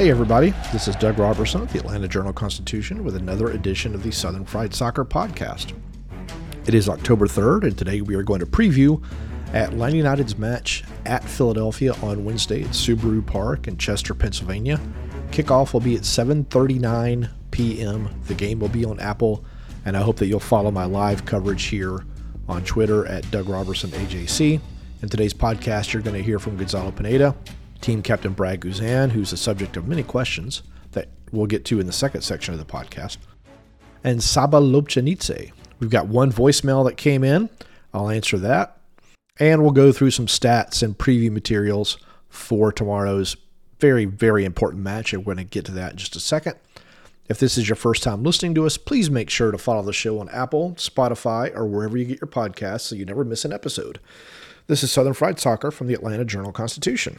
Hey, everybody. This is Doug Roberson of the Atlanta Journal Constitution with another edition of the Southern Fried Soccer Podcast. It is October 3rd, and today we are going to preview Atlanta United's match at Philadelphia on Wednesday at Subaru Park in Chester, Pennsylvania. Kickoff will be at 7:39 p.m. The game will be on Apple, and I hope that you'll follow my live coverage here on Twitter at Doug Roberson AJC. In today's podcast, you're going to hear from Gonzalo Pineda, team captain Brad Guzan, who's the subject of many questions that we'll get to in the second section of the podcast, and Saba Lobjanidze. We've got one voicemail that came in. I'll answer that. And we'll go through some stats and preview materials for tomorrow's very, very important match. And we're going to get to that in just a second. If this is your first time listening to us, please make sure to follow the show on Apple, Spotify, or wherever you get your podcasts so you never miss an episode. This is Southern Fried Soccer from the Atlanta Journal Constitution.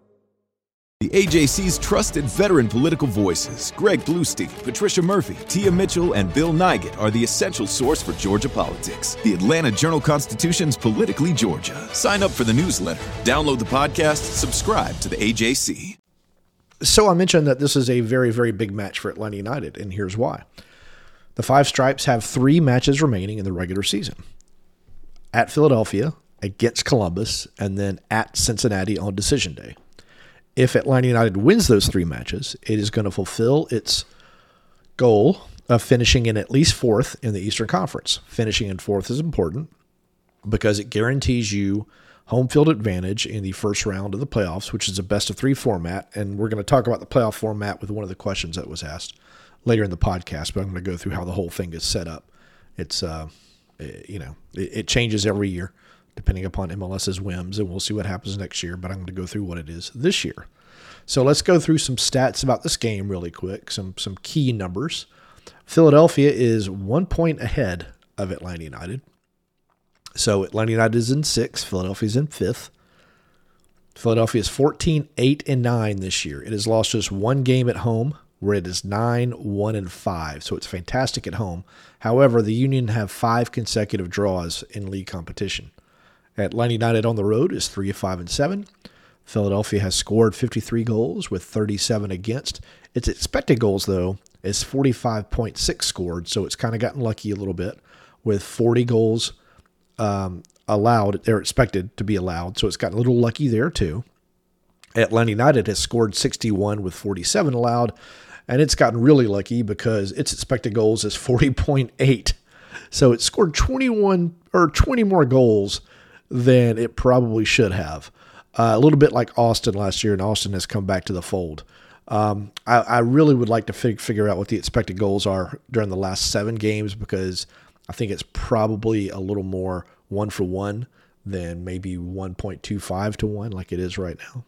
The AJC's trusted veteran political voices, Greg Bluestein, Patricia Murphy, Tia Mitchell, and Bill Nigut, are the essential source for Georgia politics. The Atlanta Journal Constitution's Politically Georgia. Sign up for the newsletter, download the podcast, subscribe to the AJC. So I mentioned that this is a very, very big match for Atlanta United, and here's why. The Five Stripes have three matches remaining in the regular season at Philadelphia, against Columbus, and then at Cincinnati on decision day if Atlanta United wins those three matches, it is going to fulfill its goal of finishing in at least fourth in the Eastern Conference. Finishing in fourth is important because it guarantees you home field advantage in the first round of the playoffs, which is a best of three format. And we're going to talk about the playoff format with one of the questions that was asked later in the podcast, but I'm going to go through how the whole thing is set up. It's, uh, you know, it, it changes every year depending upon MLS's whims, and we'll see what happens next year. But I'm going to go through what it is this year. So let's go through some stats about this game really quick. Some some key numbers. Philadelphia is one point ahead of Atlanta United. So Atlanta United is in sixth. Philadelphia is in fifth. Philadelphia is 14, 8, and 9 this year. It has lost just one game at home, where it is 9, 1, and 5. So it's fantastic at home. However, the Union have five consecutive draws in league competition. Atlanta United on the road is 3 5 and 7. Philadelphia has scored 53 goals with 37 against. Its expected goals, though, is 45.6 scored, so it's kind of gotten lucky a little bit with 40 goals um, allowed. They're expected to be allowed, so it's gotten a little lucky there, too. Atlanta United has scored 61 with 47 allowed, and it's gotten really lucky because its expected goals is 40.8. So it scored 21 or 20 more goals than it probably should have. Uh, a little bit like Austin last year, and Austin has come back to the fold. Um, I, I, really would like to fig- figure out what the expected goals are during the last seven games because I think it's probably a little more one for one than maybe 1.25 to one like it is right now.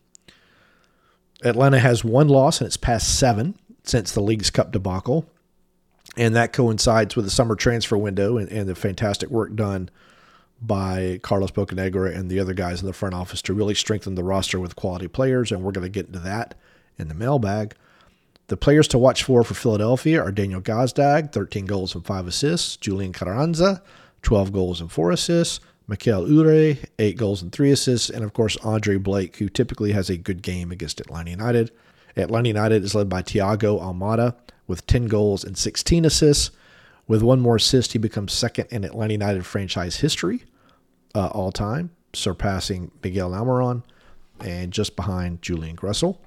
Atlanta has one loss in its past seven since the Leagues Cup debacle, and that coincides with the summer transfer window and, and the fantastic work done by Carlos Bocanegra and the other guys in the front office to really strengthen the roster with quality players, and we're going to get into that in the mailbag. The players to watch for for Philadelphia are Daniel Gazdag, 13 goals and 5 assists, Julian Carranza, 12 goals and 4 assists, Mikel Uhre, 8 goals and 3 assists, and of course Andre Blake, who typically has a good game against Atlanta United. Atlanta United is led by Thiago Almada with 10 goals and 16 assists. With one more assist, he becomes second in Atlanta United franchise history uh, all time, surpassing Miguel Almiron and just behind Julian Gressel.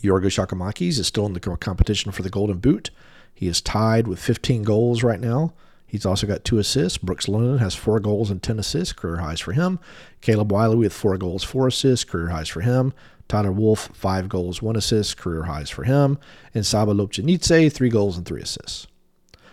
Giorgos Giakoumakis is still in the competition for the Golden Boot. He is tied with 15 goals right now. He's also got two assists. Brooks Lennon has four goals and 10 assists, career highs for him. Caleb Wiley with four goals, four assists, career highs for him. Tyler Wolff, five goals, one assist, career highs for him. And Saba Lobjanidze, three goals and three assists.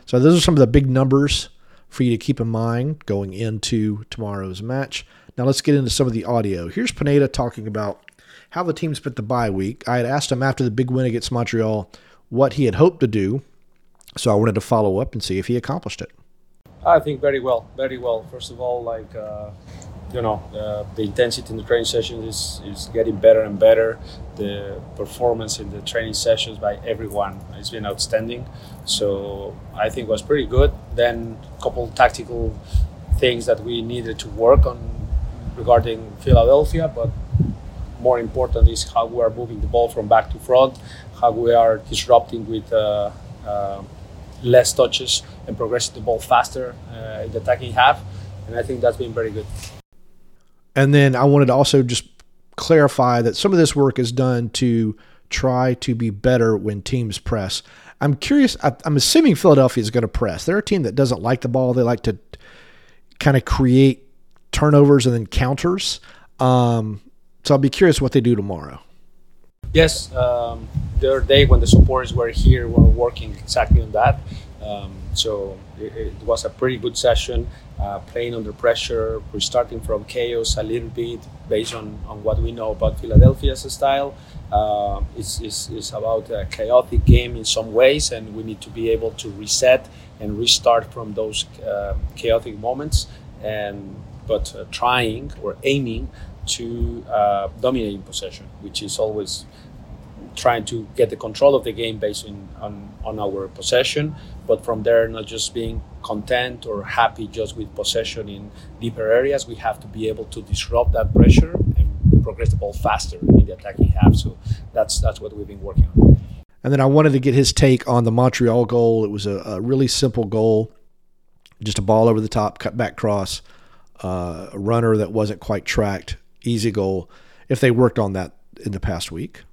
So those are some of the big numbers for you to keep in mind going into tomorrow's match. Now let's get into some of the audio. Here's Pineda talking about how the team spent the bye week. I had asked him after the big win against Montreal what he had hoped to do. So I wanted to follow up and see if he accomplished it. I think very well, very well. First of all, like uh, you know, uh, the intensity in the training sessions is, is getting better and better. The performance in the training sessions by everyone has been outstanding. So I think was pretty good. Then a couple tactical things that we needed to work on regarding Philadelphia, but more important is how we are moving the ball from back to front, how we are disrupting with uh, uh, less touches and progressing the ball faster uh, in the attacking half. And I think that's been very good. And then I wanted to also just clarify that some of this work is done to try to be better when teams press. I'm curious. I'm assuming Philadelphia is going to press. They're a team that doesn't like the ball. They like to kind of create turnovers and then counters. Um, so I'll be curious what they do tomorrow. Yes, um, the other day when the supporters were here, we were working exactly on that. Um, so it, it, was a pretty good session, uh, playing under pressure. We're starting from chaos a little bit based on, on what we know about Philadelphia's style. Uh, it's, it's, it's about a chaotic game in some ways, and we need to be able to reset and restart from those uh, chaotic moments. And but uh, trying or aiming to uh, dominating possession, which is always trying to get the control of the game based in, on, on our possession, but from there, not just being content or happy just with possession in deeper areas. We have to be able to disrupt that pressure and progress the ball faster in the attacking half. So that's that's what we've been working on. And then I wanted to get his take on the Montreal goal. It was a, a really simple goal, just a ball over the top, cut back cross, uh, a runner that wasn't quite tracked, easy goal. If they worked on that in the past week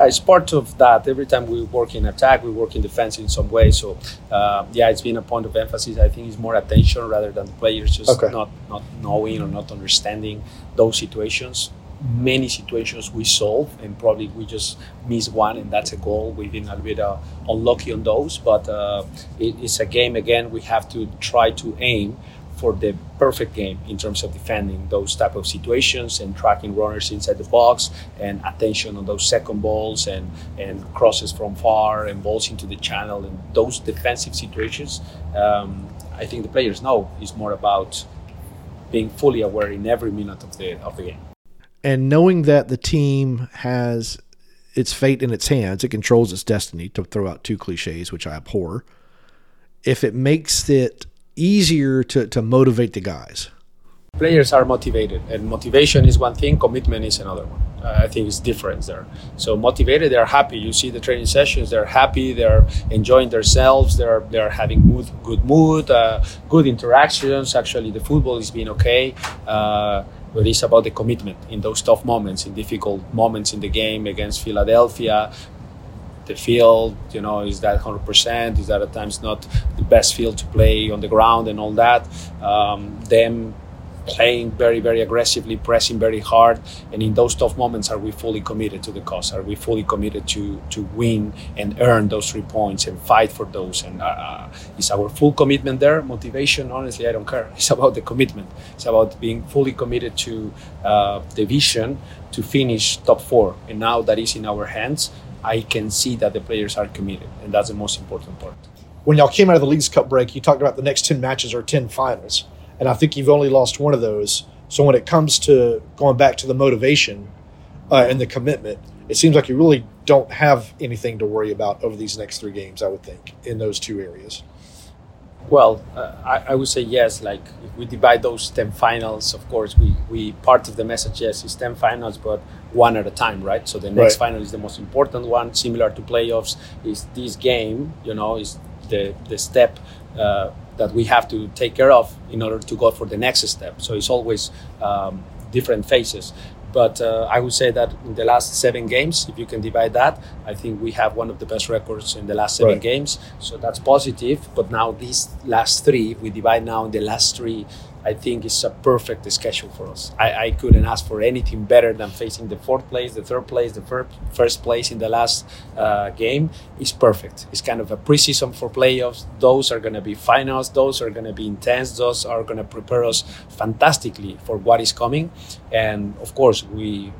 it's part of that. Every time we work in attack, we work in defense in some way. So, uh, yeah, it's been a point of emphasis. I think it's more attention rather than the players just okay. not not knowing or not understanding those situations. Many situations we solve, and probably we just miss one, and that's a goal. We've been a little bit uh, unlucky on those, but uh, it, it's a game again. We have to try to aim for the perfect game in terms of defending those type of situations and tracking runners inside the box and attention on those second balls and, and crosses from far and balls into the channel and those defensive situations um, I think the players know is more about being fully aware in every minute of the of the game. And knowing that the team has its fate in its hands it controls its destiny to throw out two cliches which I abhor. If it makes it easier to, to motivate the guys? Players are motivated, and motivation is one thing, commitment is another one. Uh, I think it's different there. So motivated, they're happy. You see the training sessions, they're happy, they're enjoying themselves, they're they're having mood, good mood, uh, good interactions. Actually, the football is being okay. Uh, but it's about the commitment in those tough moments, in difficult moments in the game against Philadelphia the field, you know, is that 100%? Is that at times not the best field to play on the ground and all that? Um, them playing very, very aggressively, pressing very hard, and in those tough moments, are we fully committed to the cause? Are we fully committed to to win and earn those three points and fight for those? And uh, uh is our full commitment there? Motivation, honestly, I don't care. It's about the commitment. It's about being fully committed to uh, the vision to finish top four, and now that is in our hands I can see that the players are committed, and that's the most important part. When y'all came out of the Leagues Cup break, you talked about the next 10 matches or 10 finals, and I think you've only lost one of those. So when it comes to going back to the motivation uh, and the commitment, it seems like you really don't have anything to worry about over these next three games, I would think, in those two areas. Well, uh, I, I, would say yes. Like if we divide those ten finals, of course, we, we part of the message yes is ten finals, but one at a time, right? So the next right. final is the most important one. Similar to playoffs, is this game. You know, is the the step uh, that we have to take care of in order to go for the next step. So it's always um, different phases. But uh, I would say that in the last seven games, if you can divide that, I think we have one of the best records in the last seven right. games. So that's positive. But now these last three, if we divide now in the last three I think it's a perfect schedule for us. I, I couldn't ask for anything better than facing the fourth place, the third place, the fir- first place in the last uh, game. It's perfect. It's kind of a preseason for playoffs. Those are going to be finals. Those are going to be intense. Those are going to prepare us fantastically for what is coming. And of course, we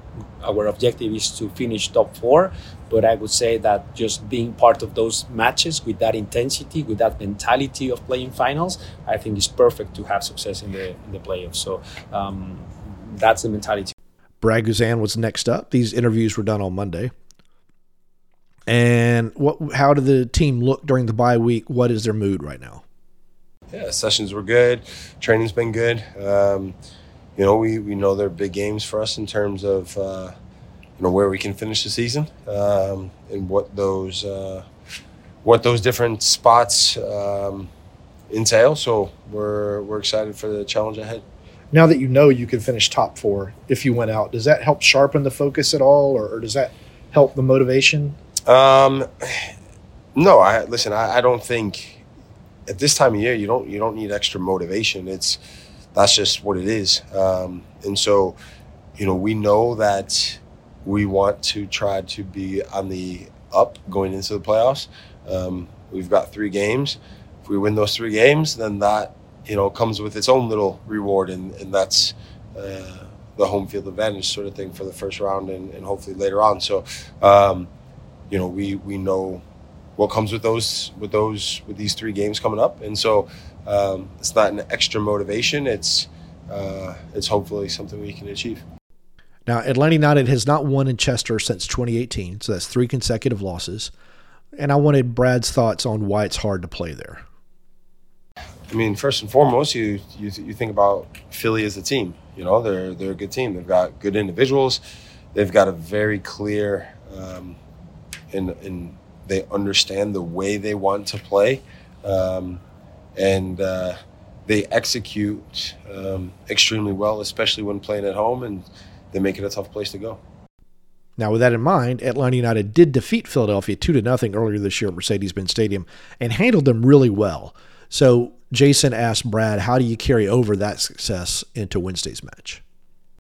our objective is to finish top four. But I would say that just being part of those matches with that intensity, with that mentality of playing finals, I think is perfect to have success in the in the playoffs. So um, that's the mentality. Brad Guzan was next up. These interviews were done on Monday. And what? How did the team look during the bye week? What is their mood right now? Yeah, sessions were good. Training's been good. Um, you know, we, we know they're big games for us in terms of uh, you know where we can finish the season um, and what those uh, what those different spots um, entail. So we're we're excited for the challenge ahead. Now that you know you can finish top four if you went out, does that help sharpen the focus at all, or, or does that help the motivation? Um, no, I listen. I, I don't think at this time of year you don't you don't need extra motivation. It's that's just what it is. Um, and so, you know, we know that we want to try to be on the up going into the playoffs. Um, we've got three games. If we win those three games, then that you know comes with its own little reward, and, and that's uh, the home field advantage sort of thing for the first round and, and hopefully later on. So, um, you know, we we know what comes with those with those with these three games coming up, and so um, it's not an extra motivation. It's uh, it's hopefully something we can achieve. Now, Atlanta United has not won in Chester since 2018, so that's three consecutive losses. And I wanted Brad's thoughts on why it's hard to play there. I mean, first and foremost, you you, you think about Philly as a team. You know, they're they're a good team. They've got good individuals. They've got a very clear um, and and they understand the way they want to play. Um, and uh, they execute um, extremely well, especially when playing at home, and they make it a tough place to go. Now, with that in mind, Atlanta United did defeat Philadelphia two to nothing earlier this year at Mercedes-Benz Stadium and handled them really well. So, Jason asked Brad, "How do you carry over that success into Wednesday's match?"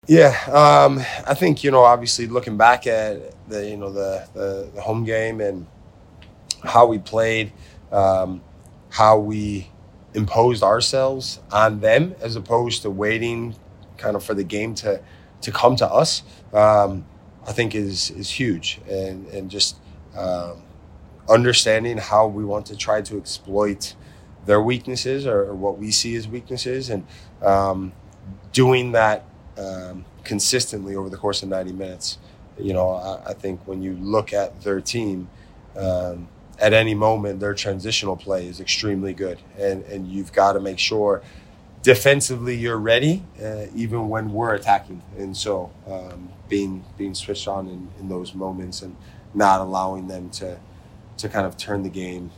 Yeah, um, I think you know, obviously looking back at the you know the the, the home game and how we played, um, how we imposed ourselves on them as opposed to waiting kind of for the game to to come to us um, I think is is huge. And and just um, understanding how we want to try to exploit their weaknesses or, or what we see as weaknesses and um, doing that um, consistently over the course of 90 minutes. You know I, I think when you look at their team um, at any moment their transitional play is extremely good. And and you've got to make sure defensively you're ready uh, even when we're attacking and so um, being being switched on in, in those moments and not allowing them to to kind of turn the game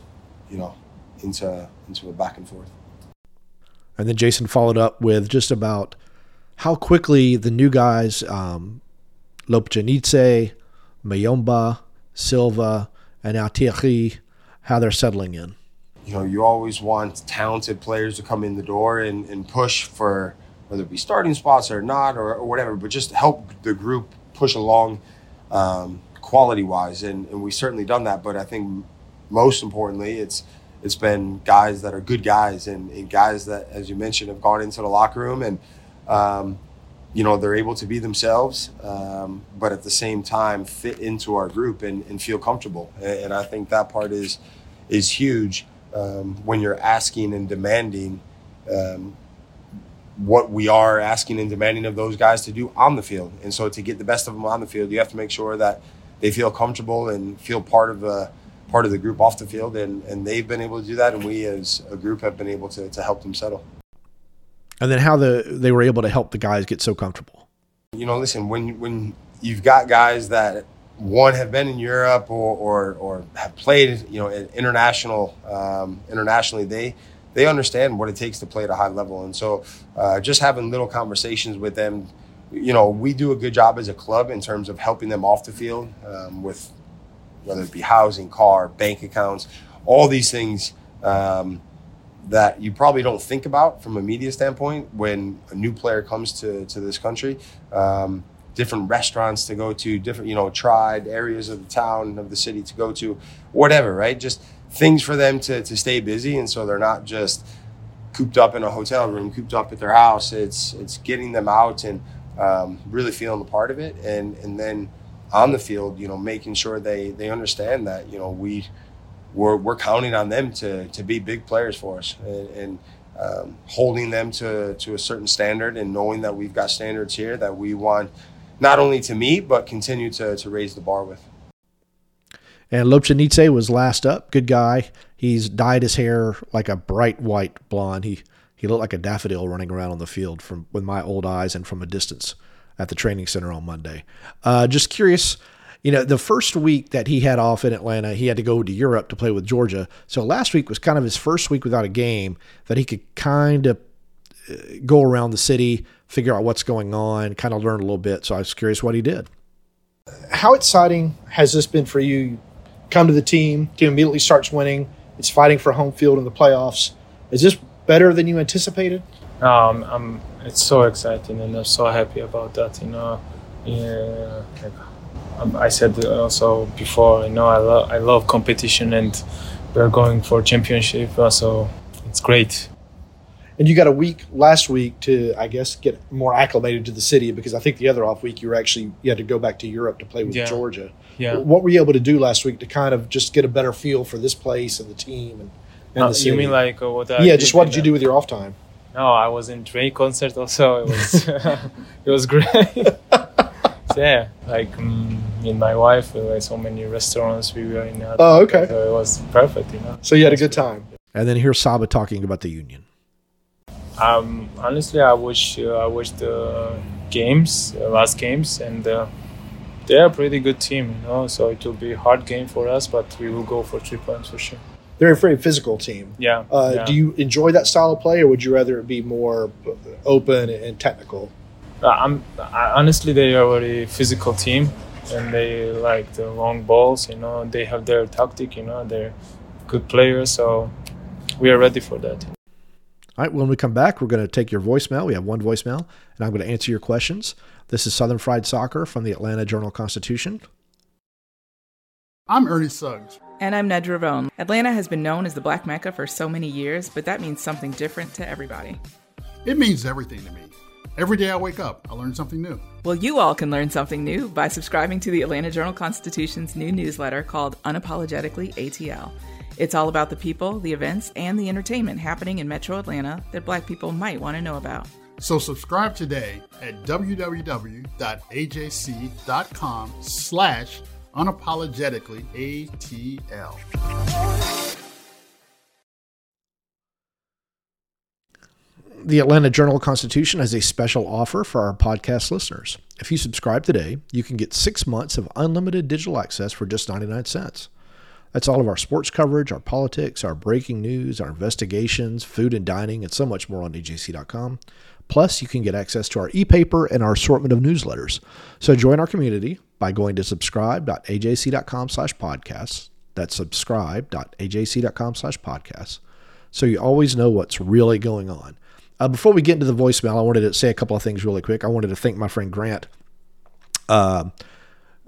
you know into into a back and forth and then Jason followed up with just about how quickly the new guys um, Lobjanidze, Muyumba, Silva, and now how they're settling in. You know, you always want talented players to come in the door and, and push for whether it be starting spots or not or, or whatever, but just help the group push along um, quality wise. And, and we've certainly done that. But I think most importantly, it's it's been guys that are good guys and, and guys that, as you mentioned, have gone into the locker room and um, you know they're able to be themselves um, but at the same time fit into our group and, and feel comfortable and, and, i think that part is is huge um, when you're asking and demanding um, what we are asking and demanding of those guys to do on the field. And so to get the best of them on the field you have to make sure that they feel comfortable and feel part of the part of the group off the field. And, and they've been able to do that. And we as a group have been able to, to help them settle. And then how the they were able to help the guys get so comfortable. You know, listen when when you've got guys that one have been in Europe or or, or have played, you know, international um, internationally, they they understand what it takes to play at a high level, and so uh, just having little conversations with them. You know, we do a good job as a club in terms of helping them off the field um, with whether it be housing, car, bank accounts, all these things. Um, that you probably don't think about from a media standpoint when a new player comes to, to this country. Um, different restaurants to go to, different, you know, tried areas of the town, of the city to go to, whatever, right? Just things for them to, to stay busy. And so they're not just cooped up in a hotel room, cooped up at their house. It's, it's getting them out and um, really feeling a part of it, and and then on the field, you know, making sure they they understand that you know we we're, we're counting on them to to be big players for us, and, and um, holding them to to a certain standard, and knowing that we've got standards here that we want not only to meet but continue to to raise the bar with. And Lobjanidze was last up. Good guy. He's dyed his hair like a bright white blonde. He he looked like a daffodil running around on the field from with my old eyes and from a distance at the training center on Monday. Uh, just curious, you know, the first week that he had off in Atlanta, he had to go to Europe to play with Georgia. So last week was kind of his first week without a game that he could kind of go around the city, figure out what's going on, kind of learn a little bit. So I was curious what he did. How exciting has this been for you? Come to the team, team immediately starts winning. It's fighting for home field in the playoffs. Is this better than you anticipated? Um, I'm, it's so exciting and I'm so happy about that. You know, yeah, like, um, I said also before. You know, I love I love competition and we're going for championship. So it's great. And you got a week last week to, I guess, get more acclimated to the city because I think the other off week you were actually you had to go back to Europe to play with Yeah. Georgia. Yeah. What were you able to do last week to kind of just get a better feel for this place and the team and, and Uh, the city? you mean like uh, what? I yeah, just what did you do with your off time? No, I was in Drake concert also. It was it was great. so, yeah, like um, me and my wife, we were so many restaurants we were in. Oh, okay. So it was perfect, you know. So you had a good time. And then here's Saba talking about the union. Um, honestly, I watched uh, I watched the games, uh, last games, and uh, they're a pretty good team, you know. So it will be a hard game for us, but we will go for three points for sure. They're a very physical team. Yeah. Uh, yeah. Do you enjoy that style of play, or would you rather it be more open and technical? Uh, I'm I, honestly they are a very physical team, and they like the long balls. You know, they have their tactic. You know, they're good players, so we are ready for that. All right, when we come back, we're going to take your voicemail. We have one voicemail, and I'm going to answer your questions. This is Southern Fried Soccer from the Atlanta Journal Constitution. I'm Ernie Suggs. And I'm Nedra Rhone. Atlanta has been known as the Black Mecca for so many years, but that means something different to everybody. It means everything to me. Every day I wake up, I learn something new. Well, you all can learn something new by subscribing to the Atlanta Journal Constitution's new newsletter called Unapologetically ATL. It's all about the people, the events, and the entertainment happening in metro Atlanta that black people might want to know about. So subscribe today at www.ajc.com slash unapologetically ATL. The Atlanta Journal Constitution has a special offer for our podcast listeners. If you subscribe today, you can get six months of unlimited digital access for just 99 cents. That's all of our sports coverage, our politics, our breaking news, our investigations, food and dining, and so much more on AJC.com. Plus, you can get access to our e-paper and our assortment of newsletters. So join our community by going to subscribe.ajc.com slash podcasts. That's subscribe.ajc.com slash podcasts. So you always know what's really going on. Uh, before we get into the voicemail, I wanted to say a couple of things really quick. I wanted to thank my friend Grant. Uh,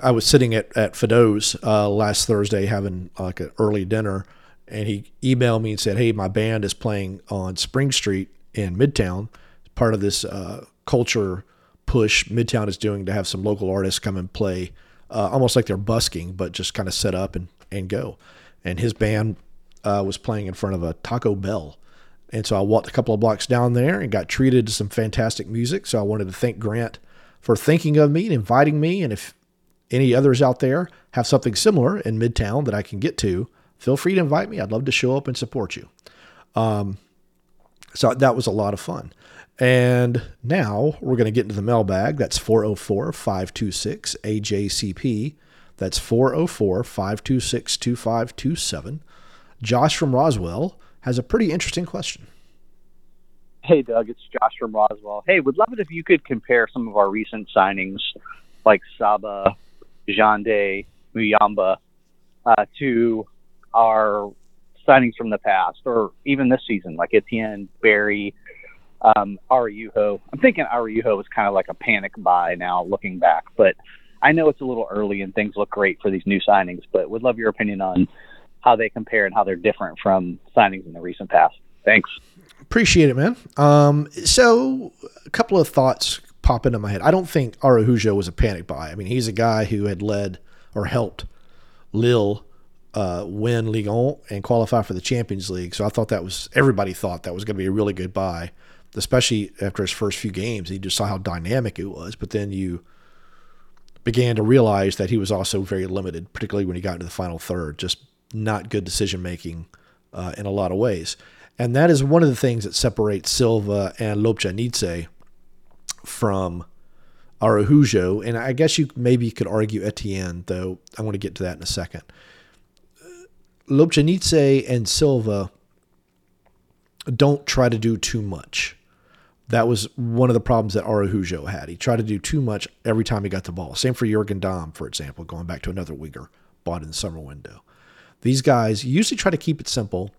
I was sitting at at Fido's uh, last Thursday having like an early dinner, and he emailed me and said, "Hey, my band is playing on Spring Street in Midtown, part of this uh, culture push Midtown is doing to have some local artists come and play, uh, almost like they're busking, but just kind of set up and and go." And his band uh, was playing in front of a Taco Bell. And so I walked a couple of blocks down there and got treated to some fantastic music. So I wanted to thank Grant for thinking of me and inviting me. And if any others out there have something similar in Midtown that I can get to, feel free to invite me. I'd love to show up and support you. Um, so that was a lot of fun. And now we're going to get into the mailbag. That's 404 526 AJCP. That's 404 526 2527. Josh from Roswell has a pretty interesting question. Hey, Doug, it's Josh from Roswell. Hey, would love it if you could compare some of our recent signings, like Saba, Xande, Muyumba, uh, to our signings from the past, or even this season, like Etienne, Berry, um, Araujo. I'm thinking Araujo was kind of like a panic buy now, looking back, but I know it's a little early and things look great for these new signings, but would love your opinion on how they compare and how they're different from signings in the recent past. Thanks. Appreciate it, man. Um, so, a couple of thoughts pop into my head. I don't think Araujo was a panic buy. I mean, he's a guy who had led or helped Lille uh, win Ligue 1 and qualify for the Champions League. So I thought that was everybody thought that was going to be a really good buy, especially after his first few games. He just saw how dynamic it was, but then you began to realize that he was also very limited, particularly when he got into the final third. Just not good decision making uh, in a lot of ways. And that is one of the things that separates Silva and Lobjanidze from Araujo. And I guess you maybe could argue Etienne, though I want to get to that in a second. Lobjanidze and Silva don't try to do too much. That was one of the problems that Araujo had. He tried to do too much every time he got the ball. Same for Jurgen Damm, for example, going back to another winger bought in the summer window. These guys usually try to keep it simple.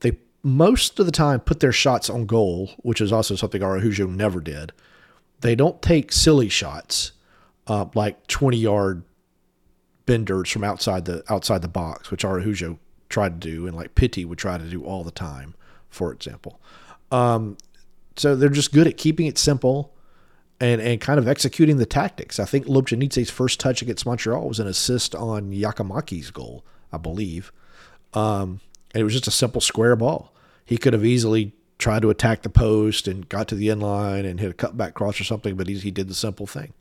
They most of the time put their shots on goal, which is also something Araujo never did. They don't take silly shots uh, like 20 yard benders from outside the outside the box, which Araujo tried to do, and like Pity would try to do all the time, for example. Um, so they're just good at keeping it simple and and kind of executing the tactics. I think Lobjanidze's first touch against Montreal was an assist on Giakoumakis' goal, I believe. Um, and it was just a simple square ball. He could have easily tried to attack the post and got to the end line and hit a cutback cross or something, but he, he did the simple thing.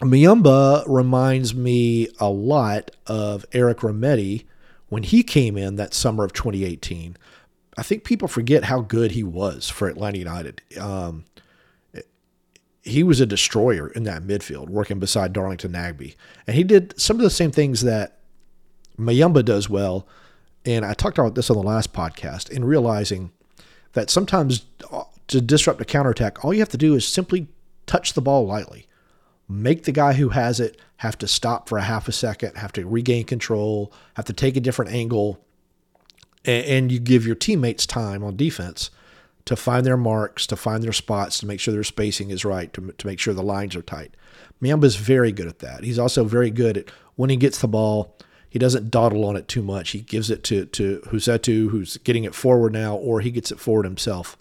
Muyumba reminds me a lot of Eric Remedi when he came in that summer of 2018. I think people forget how good he was for Atlanta United. Um, he was a destroyer in that midfield, working beside Darlington Nagbe. And he did some of the same things that Muyumba does well. And I talked about this on the last podcast in realizing that sometimes uh, to disrupt a counterattack, all you have to do is simply touch the ball lightly. Make the guy who has it have to stop for a half a second, have to regain control, have to take a different angle, and, you give your teammates time on defense to find their marks, to find their spots, to make sure their spacing is right, to, to make sure the lines are tight. Muyumba is very good at that. He's also very good at when he gets the ball, he doesn't dawdle on it too much. He gives it to to Rossetto, who's getting it forward now, or he gets it forward himself.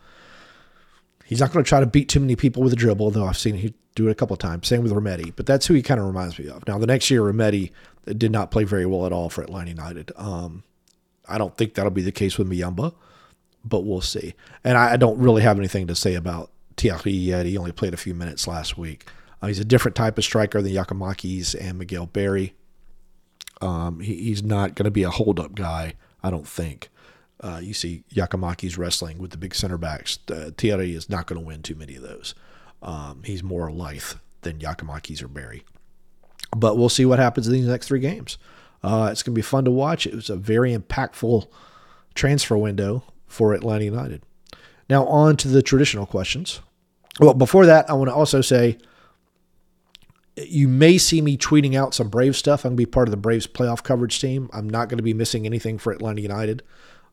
He's not going to try to beat too many people with a dribble, though I've seen him do it a couple of times. Same with Remedi, but that's who he kind of reminds me of. Now, the next year, Remedi did not play very well at all for Atlanta United. Um, I don't think that'll be the case with Muyumba, but we'll see. And I, I don't really have anything to say about Thiaré yet. He only played a few minutes last week. Uh, he's a different type of striker than Giakoumakis and Miguel Berry. Um, he, he's not going to be a hold up guy, I don't think. Uh, you see Giakoumakis wrestling with the big center backs. Uh, Thiaré is not going to win too many of those. Um, he's more lithe than Giakoumakis or Berry. But we'll see what happens in these next three games. Uh, it's going to be fun to watch. It was a very impactful transfer window for Atlanta United. Now, on to the traditional questions. Well, before that, I want to also say you may see me tweeting out some Brave stuff. I'm going to be part of the Braves playoff coverage team. I'm not going to be missing anything for Atlanta United.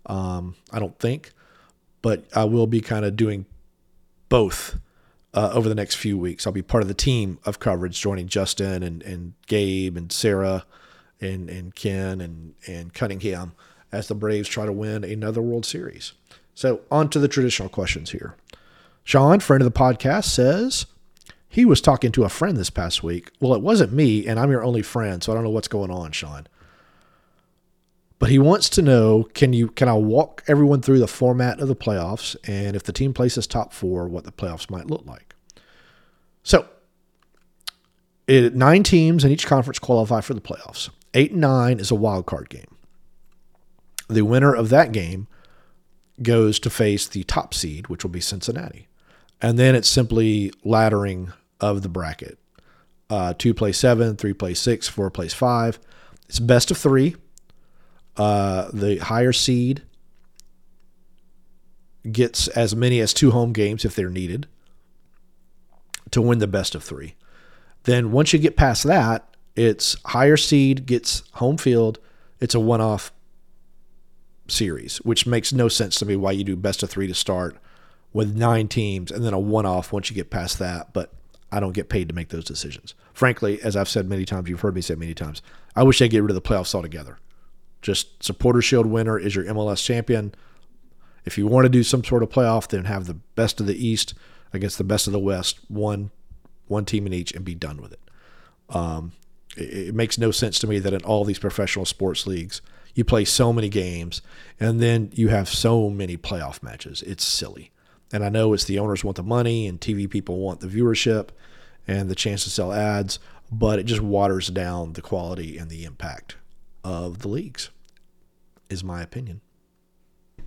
Um, I don't think, but I will be kind of doing both uh, over the next few weeks. I'll be part of the team of coverage, joining Justin and, and Gabe and Sarah and, and Ken and, and Cunningham as the Braves try to win another World Series. So, on to the traditional questions here. Sean, friend of the podcast, says, he was talking to a friend this past week. Well, it wasn't me, and I'm your only friend, so I don't know what's going on, Sean. But he wants to know can you can I walk everyone through the format of the playoffs and if the team places top four, what the playoffs might look like. So it, nine teams in each conference qualify for the playoffs. Eight and nine is a wild card game. The winner of that game goes to face the top seed, which will be Cincinnati. And then it's simply laddering of the bracket. Uh, two plays seven, three plays six, four plays five. It's best of three. Uh, the higher seed gets as many as two home games if they're needed to win the best of three. Then once you get past that, it's higher seed gets home field. It's a one off series, which makes no sense to me why you do best of three to start with nine teams and then a one off once you get past that. But I don't get paid to make those decisions. Frankly, as I've said many times, you've heard me say many times, I wish they get rid of the playoffs altogether. Just supporter shield winner is your MLS champion. If you want to do some sort of playoff, then have the best of the East against the best of the West, one one team in each, and be done with it. Um, it, it makes no sense to me that in all these professional sports leagues, you play so many games and then you have so many playoff matches. It's silly. And I know it's the owners want the money and TV people want the viewership and the chance to sell ads, but it just waters down the quality and the impact of the leagues, is my opinion.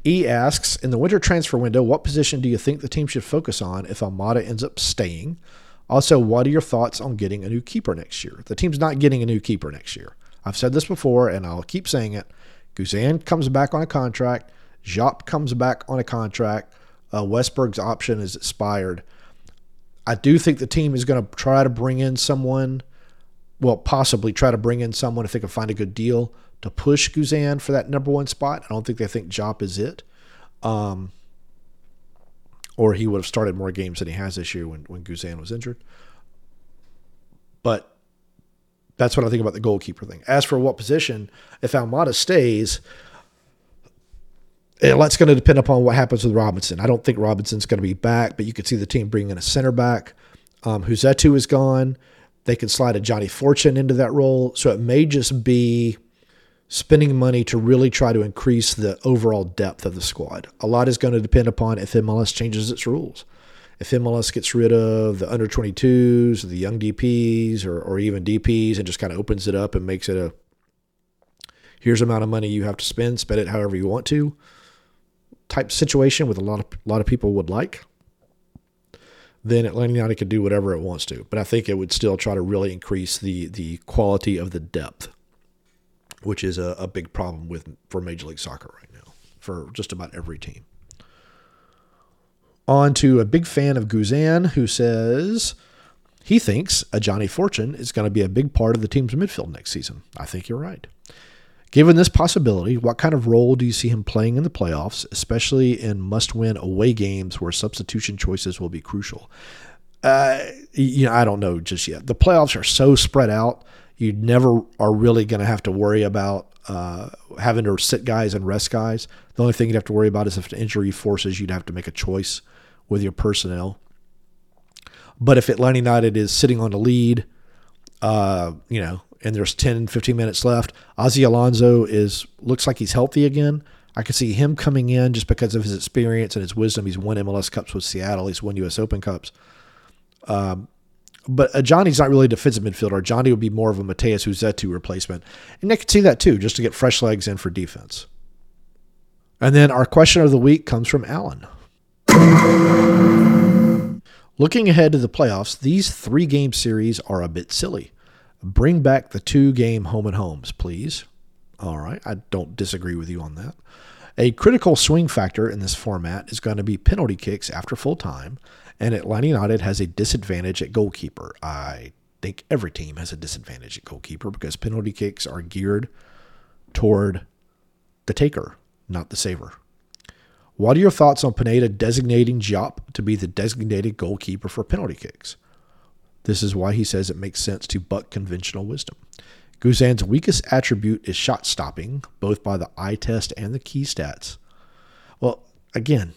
E asks In the winter transfer window, what position do you think the team should focus on if Almada ends up staying? Also, what are your thoughts on getting a new keeper next year? The team's not getting a new keeper next year. I've said this before and I'll keep saying it. Guzan comes back on a contract. Diop comes back on a contract. Uh, Westberg's option is expired. I do think the team is going to try to bring in someone, well, possibly try to bring in someone if they can find a good deal to push Guzan for that number one spot. I don't think they think Diop is it. Um, or he would have started more games than he has this year when, when Guzan was injured. But that's what I think about the goalkeeper thing. As for what position, if Almada stays, that's going to depend upon what happens with Robinson. I don't think Robinson's going to be back, but you could see the team bringing in a center back. Um, Rossetto is gone. They can slide Ajani Fortune into that role. So it may just be spending money to really try to increase the overall depth of the squad. A lot is going to depend upon if MLS changes its rules. If MLS gets rid of the under 22s, the young DPs, or, or even DPs and just kind of opens it up and makes it a here's amount of money you have to spend, spend it however you want to type situation with a lot of a lot of people would like, then Atlanta United could do whatever it wants to. But I think it would still try to really increase the the quality of the depth which is a, a big problem with for Major League Soccer right now for just about every team. On to a big fan of Guzan who says he thinks Ajani Fortune is going to be a big part of the team's midfield next season. I think you're right. Given this possibility, what kind of role do you see him playing in the playoffs, especially in must win away games where substitution choices will be crucial? Uh, you know, I don't know just yet. The playoffs are so spread out you never are really going to have to worry about uh, having to sit guys and rest guys. The only thing you'd have to worry about is if an injury forces you to have to make a choice with your personnel. But if Atlanta United is sitting on the lead, uh, you know, and there's 10, 15 minutes left, Ozzie Alonso is looks like he's healthy again. I could see him coming in just because of his experience and his wisdom. He's won MLS Cups with Seattle. He's won U.S. Open Cups. Um, but uh, Johnny's not really a defensive midfielder. Johnny would be more of a Matheus Rossetto replacement. And I could see that too, just to get fresh legs in for defense. And then our question of the week comes from Alan. Looking ahead to the playoffs, these three game series are a bit silly. Bring back the two game home and homes, please. All right, I don't disagree with you on that. A critical swing factor in this format is going to be penalty kicks after full time, and Atlanta United has a disadvantage at goalkeeper. I think every team has a disadvantage at goalkeeper because penalty kicks are geared toward the taker, not the saver. What are your thoughts on Pineda designating Diop to be the designated goalkeeper for penalty kicks? This is why he says it makes sense to buck conventional wisdom. Guzan's weakest attribute is shot stopping, both by the eye test and the key stats. Well, again,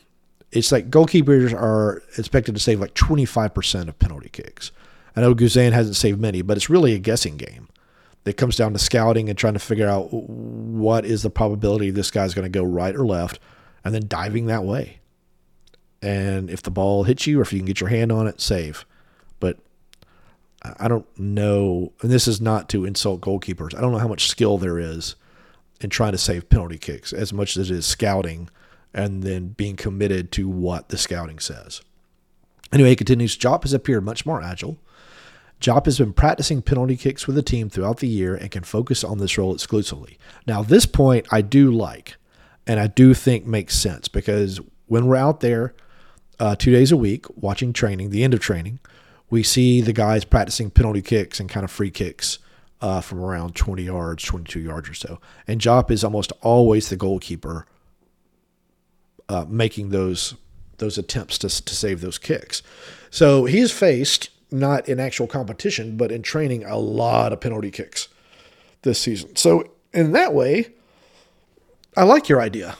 it's like goalkeepers are expected to save like 25% of penalty kicks. I know Guzan hasn't saved many, but it's really a guessing game. It comes down to scouting and trying to figure out what is the probability this guy's going to go right or left, and then diving that way. And if the ball hits you, or if you can get your hand on it, save. I don't know, and this is not to insult goalkeepers. I don't know how much skill there is in trying to save penalty kicks as much as it is scouting and then being committed to what the scouting says. Anyway, he continues Diop has appeared much more agile. Diop has been practicing penalty kicks with the team throughout the year and can focus on this role exclusively. Now, this point I do like, and I do think makes sense because when we're out there uh, two days a week watching training, the end of training, we see the guys practicing penalty kicks and kind of free kicks uh, from around 20 yards, 22 yards or so. And Diop is almost always the goalkeeper uh, making those those attempts to, to save those kicks. So he's faced not in actual competition, but in training a lot of penalty kicks this season. So in that way, I like your idea.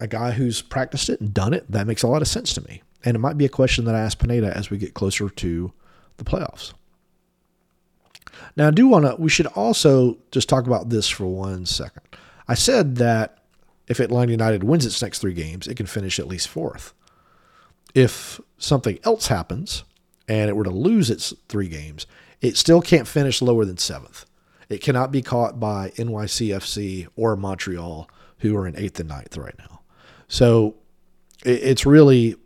A guy who's practiced it and done it, that makes a lot of sense to me. And it might be a question that I ask Pineda as we get closer to the playoffs. Now, I do want to, we should also just talk about this for one second. I said that if Atlanta United wins its next three games, it can finish at least fourth. If something else happens and it were to lose its three games, it still can't finish lower than seventh. It cannot be caught by NYCFC or Montreal, who are in eighth and ninth right now. So it's really,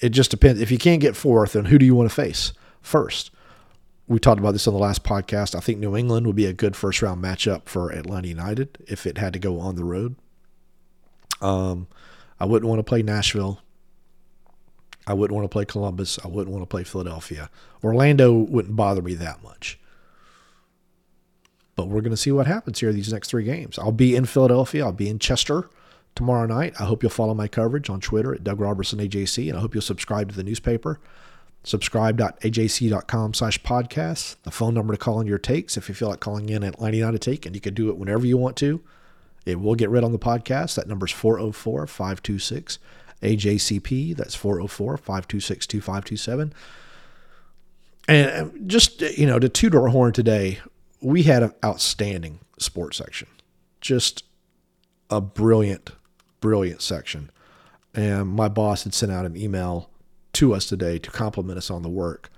it just depends. If you can't get fourth, then who do you want to face first? We talked about this on the last podcast. I think New England would be a good first round matchup for Atlanta United if it had to go on the road. Um, I wouldn't want to play Nashville. I wouldn't want to play Columbus. I wouldn't want to play Philadelphia. Orlando wouldn't bother me that much. But we're going to see what happens here these next three games. I'll be in Philadelphia. I'll be in Chester tomorrow night. I hope you'll follow my coverage on Twitter at Doug Roberson AJC, and I hope you'll subscribe to the newspaper. Subscribe.ajc.com slash podcast. The phone number to call in your takes if you feel like calling in at Lining Out a Take, and you can do it whenever you want to. It will get read on the podcast. That number is 404 526 AJCP. That's 404 526 2527. And just, you know, to toot our horn today, we had an outstanding sports section. Just a brilliant, brilliant section. And my boss had sent out an email to us today to compliment us on the work.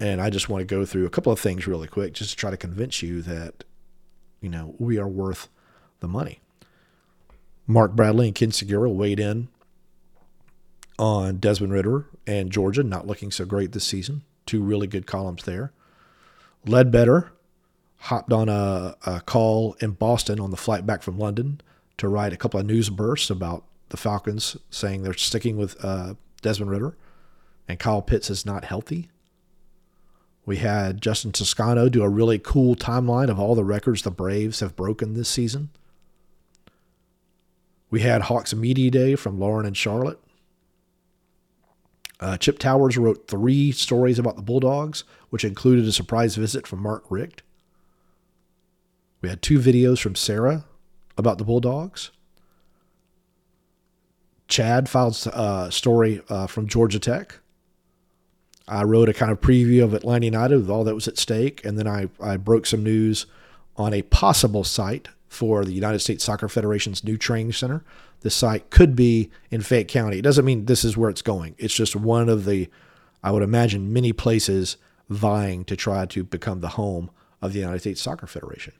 And I just want to go through a couple of things really quick just to try to convince you that, you know, we are worth the money. Mark Bradley and Ken Sugiura weighed in on Desmond Ridder and Georgia not looking so great this season. Two really good columns there. Ledbetter hopped on a, a call in Boston on the flight back from London to write a couple of news bursts about the Falcons, saying they're sticking with uh, Desmond Ridder and Kyle Pitts is not healthy. We had Justin Toscano do a really cool timeline of all the records the Braves have broken this season. We had Hawks Media Day from Lauren and Charlotte. Uh, Chip Towers wrote three stories about the Bulldogs, which included a surprise visit from Mark Richt. We had two videos from Sarah about the Bulldogs. Chad filed a story uh, from Georgia Tech. I wrote a kind of preview of Atlanta United with all that was at stake, and then I, I broke some news on a possible site for the United States Soccer Federation's new training center. The site could be in Fayette County. It doesn't mean this is where it's going. It's just one of the, I would imagine, many places vying to try to become the home of the United States Soccer Federation.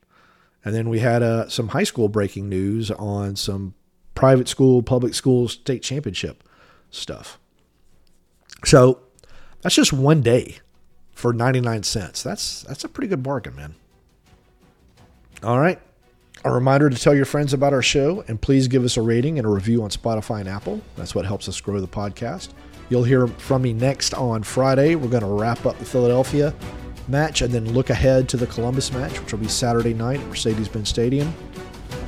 And then we had uh, some high school breaking news on some private school, public school state championship stuff. So that's just one day for 99 cents. That's that's a pretty good bargain, man. All right. A reminder to tell your friends about our show and please give us a rating and a review on Spotify and Apple. That's what helps us grow the podcast. You'll hear from me next on Friday. We're going to wrap up the Philadelphia match and then look ahead to the Columbus match, which will be Saturday night at Mercedes Benz Stadium.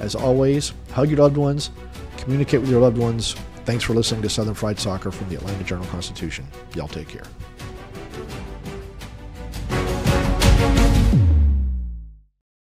As always, hug your loved ones, communicate with your loved ones. Thanks for listening to Southern Fried Soccer from the Atlanta Journal Constitution. Y'all take care.